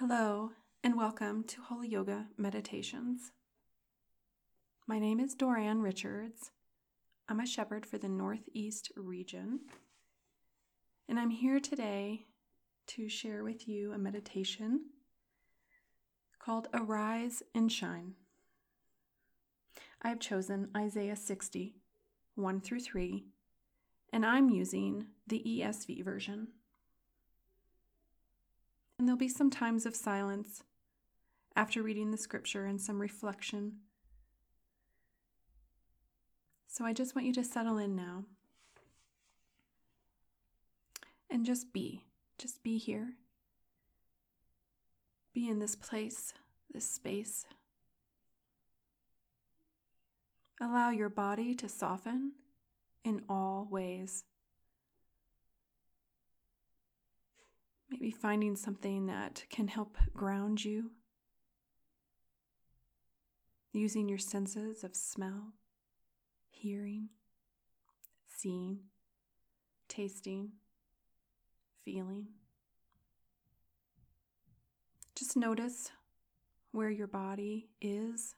Hello, and welcome to Holy Yoga Meditations. My name is Doran Richards. I'm a shepherd for the Northeast region, and I'm here today to share with you a meditation called Arise and Shine. I have chosen Isaiah 60, 1 through 3, and I'm using the ESV version and there'll be some times of silence after reading the scripture and some reflection. So I just want you to settle in now and just be. Just be here. Be in this place, this space. Allow your body to soften in all ways. Maybe finding something that can help ground you. Using your senses of smell, hearing, seeing, tasting, feeling. Just notice where your body is.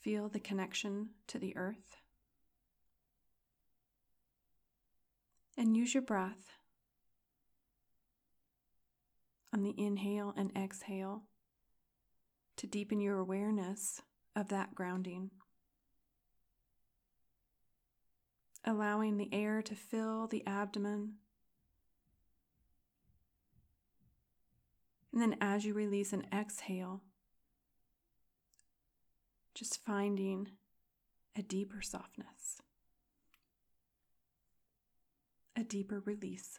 Feel the connection to the earth. And use your breath on the inhale and exhale to deepen your awareness of that grounding. Allowing the air to fill the abdomen. And then as you release an exhale, just finding a deeper softness a deeper release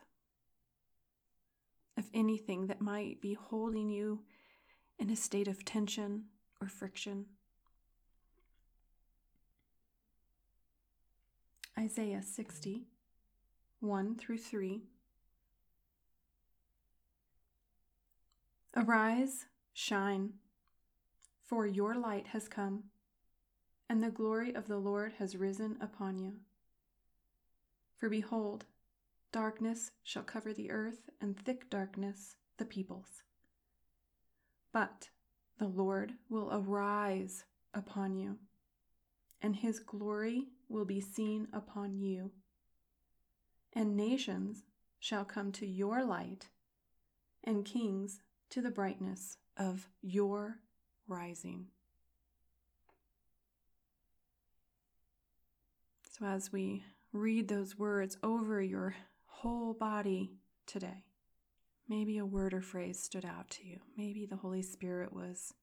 of anything that might be holding you in a state of tension or friction. Isaiah 60, 1 through 3. Arise, shine, for your light has come, and the glory of the Lord has risen upon you. For behold, Darkness shall cover the earth, and thick darkness the peoples. But the Lord will arise upon you, and his glory will be seen upon you. And nations shall come to your light, and kings to the brightness of your rising. So, as we read those words over your whole body today. Maybe a word or phrase stood out to you. Maybe the Holy Spirit was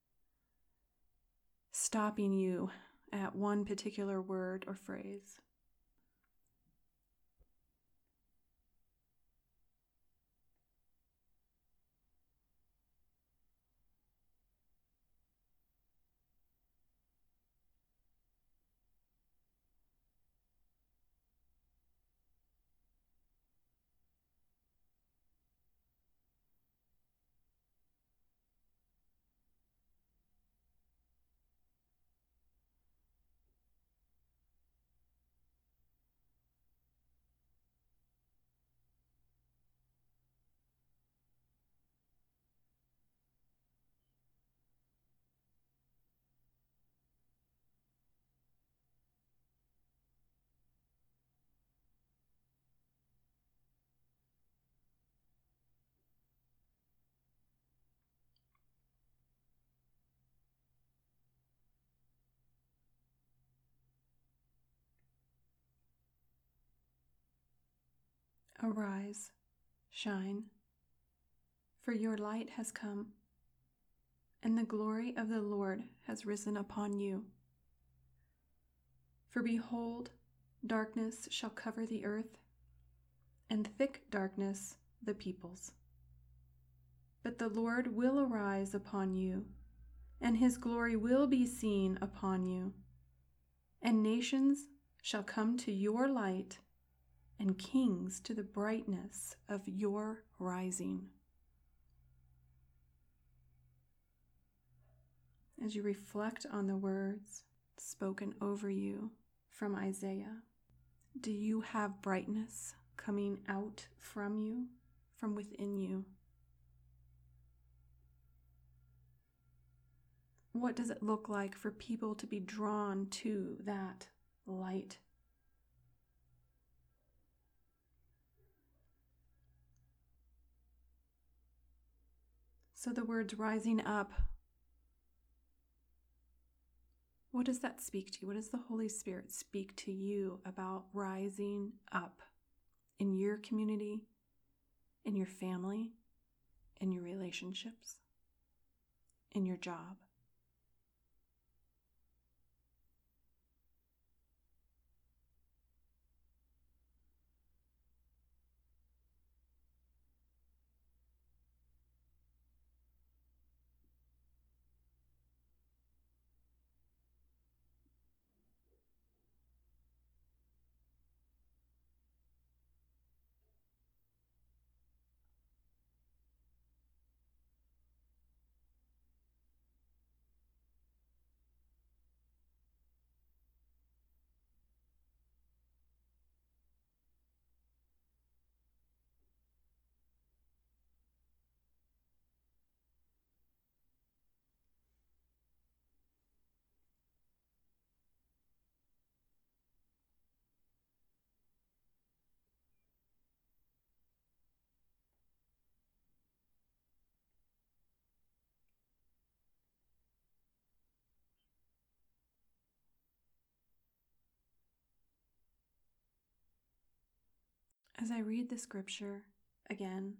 stopping you at one particular word or phrase. Arise, shine, for your light has come, and the glory of the Lord has risen upon you. For behold, darkness shall cover the earth, and thick darkness the peoples. But the Lord will arise upon you, and his glory will be seen upon you, and nations shall come to your light and kings to the brightness of your rising. As you reflect on the words spoken over you from Isaiah, do you have brightness coming out from you, from within you? What does it look like for people to be drawn to that light? So the words rising up, what does that speak to you? What does the Holy Spirit speak to you about rising up in your community, in your family, in your relationships, in your job? As I read the scripture again,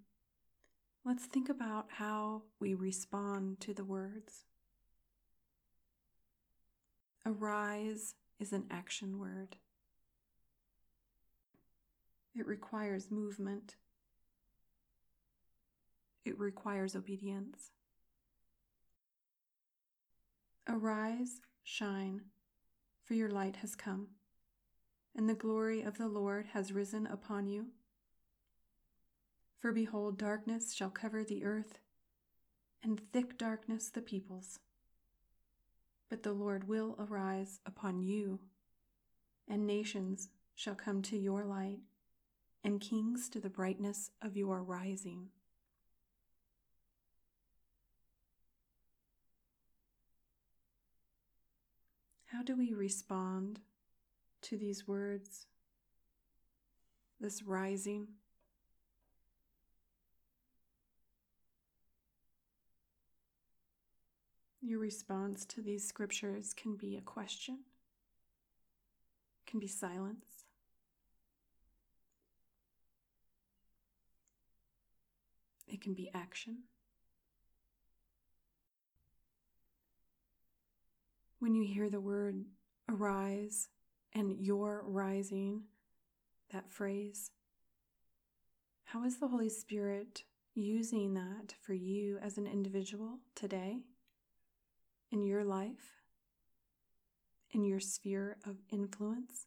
let's think about how we respond to the words. Arise is an action word. It requires movement. It requires obedience. Arise, shine, for your light has come and the glory of the Lord has risen upon you. For behold, darkness shall cover the earth, and thick darkness the peoples. But the Lord will arise upon you, and nations shall come to your light, and kings to the brightness of your rising. How do we respond to these words, this rising. Your response to these scriptures can be a question, can be silence. It can be action. When you hear the word arise, and your rising, that phrase. How is the Holy Spirit using that for you as an individual today, in your life, in your sphere of influence?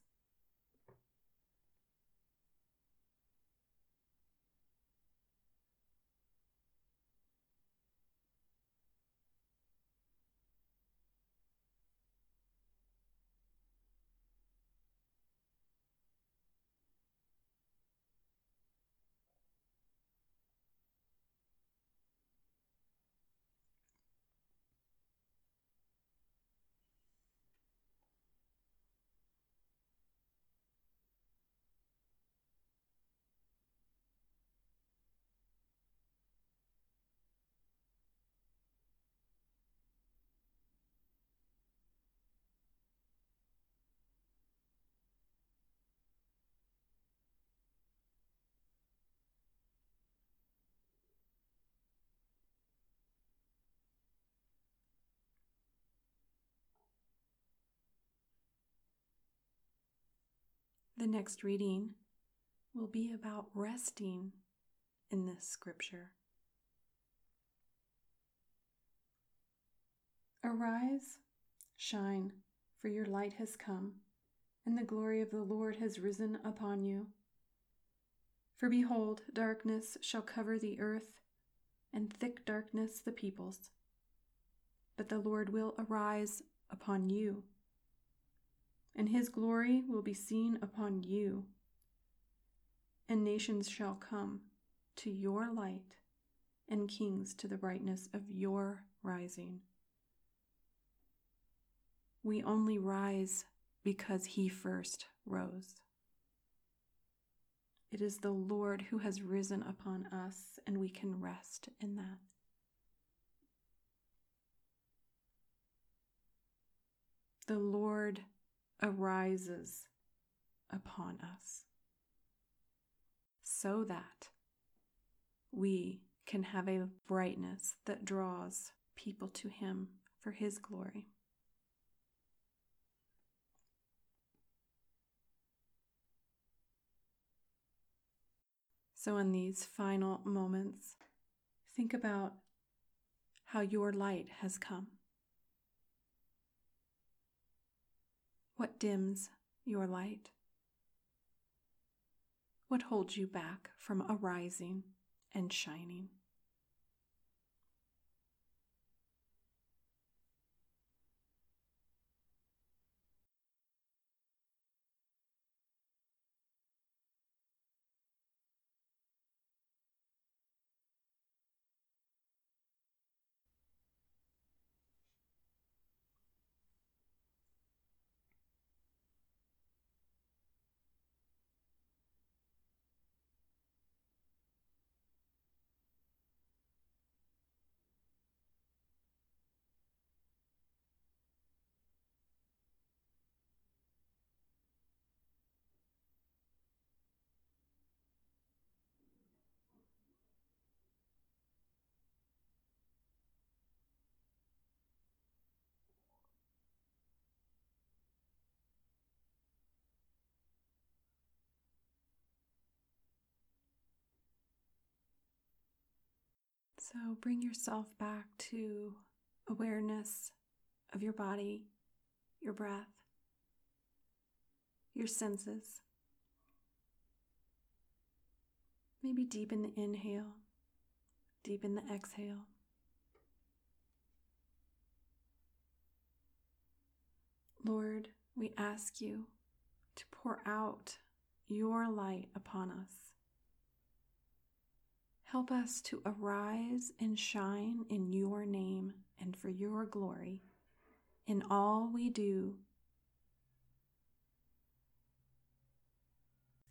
The next reading will be about resting in this scripture. Arise, shine, for your light has come, and the glory of the Lord has risen upon you. For behold, darkness shall cover the earth, and thick darkness the peoples. But the Lord will arise upon you and his glory will be seen upon you. and nations shall come to your light, and kings to the brightness of your rising. We only rise because he first rose. It is the Lord who has risen upon us, and we can rest in that. The Lord arises upon us so that we can have a brightness that draws people to Him for His glory. So, in these final moments, think about how your light has come. What dims your light? What holds you back from arising and shining? So bring yourself back to awareness of your body, your breath, your senses. Maybe deepen the inhale, deepen the exhale. Lord, we ask you to pour out your light upon us. Help us to arise and shine in your name and for your glory in all we do.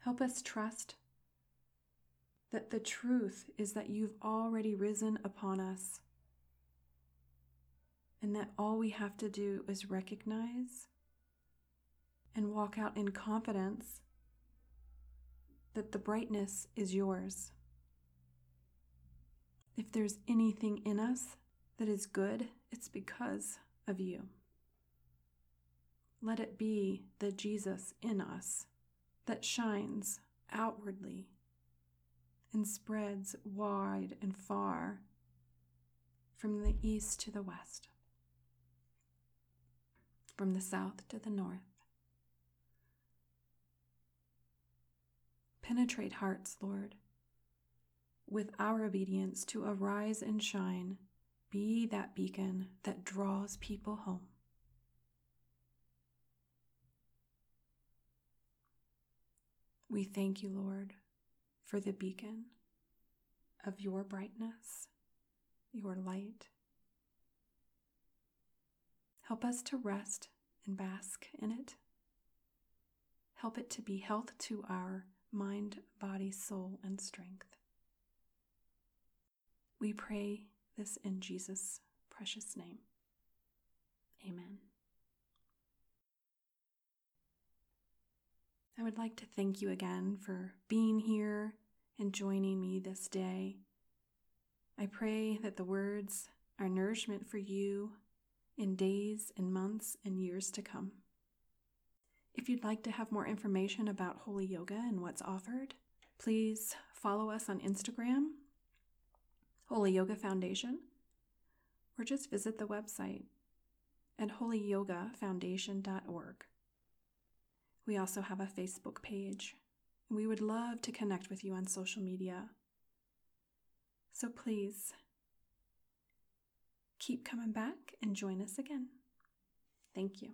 Help us trust that the truth is that you've already risen upon us and that all we have to do is recognize and walk out in confidence that the brightness is yours. If there's anything in us that is good, it's because of you. Let it be the Jesus in us that shines outwardly and spreads wide and far from the east to the west, from the south to the north. Penetrate hearts, Lord with our obedience to arise and shine, be that beacon that draws people home. We thank you, Lord, for the beacon of your brightness, your light. Help us to rest and bask in it. Help it to be health to our mind, body, soul, and strength. We pray this in Jesus' precious name. Amen. I would like to thank you again for being here and joining me this day. I pray that the words are nourishment for you in days and months and years to come. If you'd like to have more information about Holy Yoga and what's offered, please follow us on Instagram Holy Yoga Foundation, or just visit the website at holyyogafoundation.org. We also have a Facebook page, and we would love to connect with you on social media. So please keep coming back and join us again. Thank you.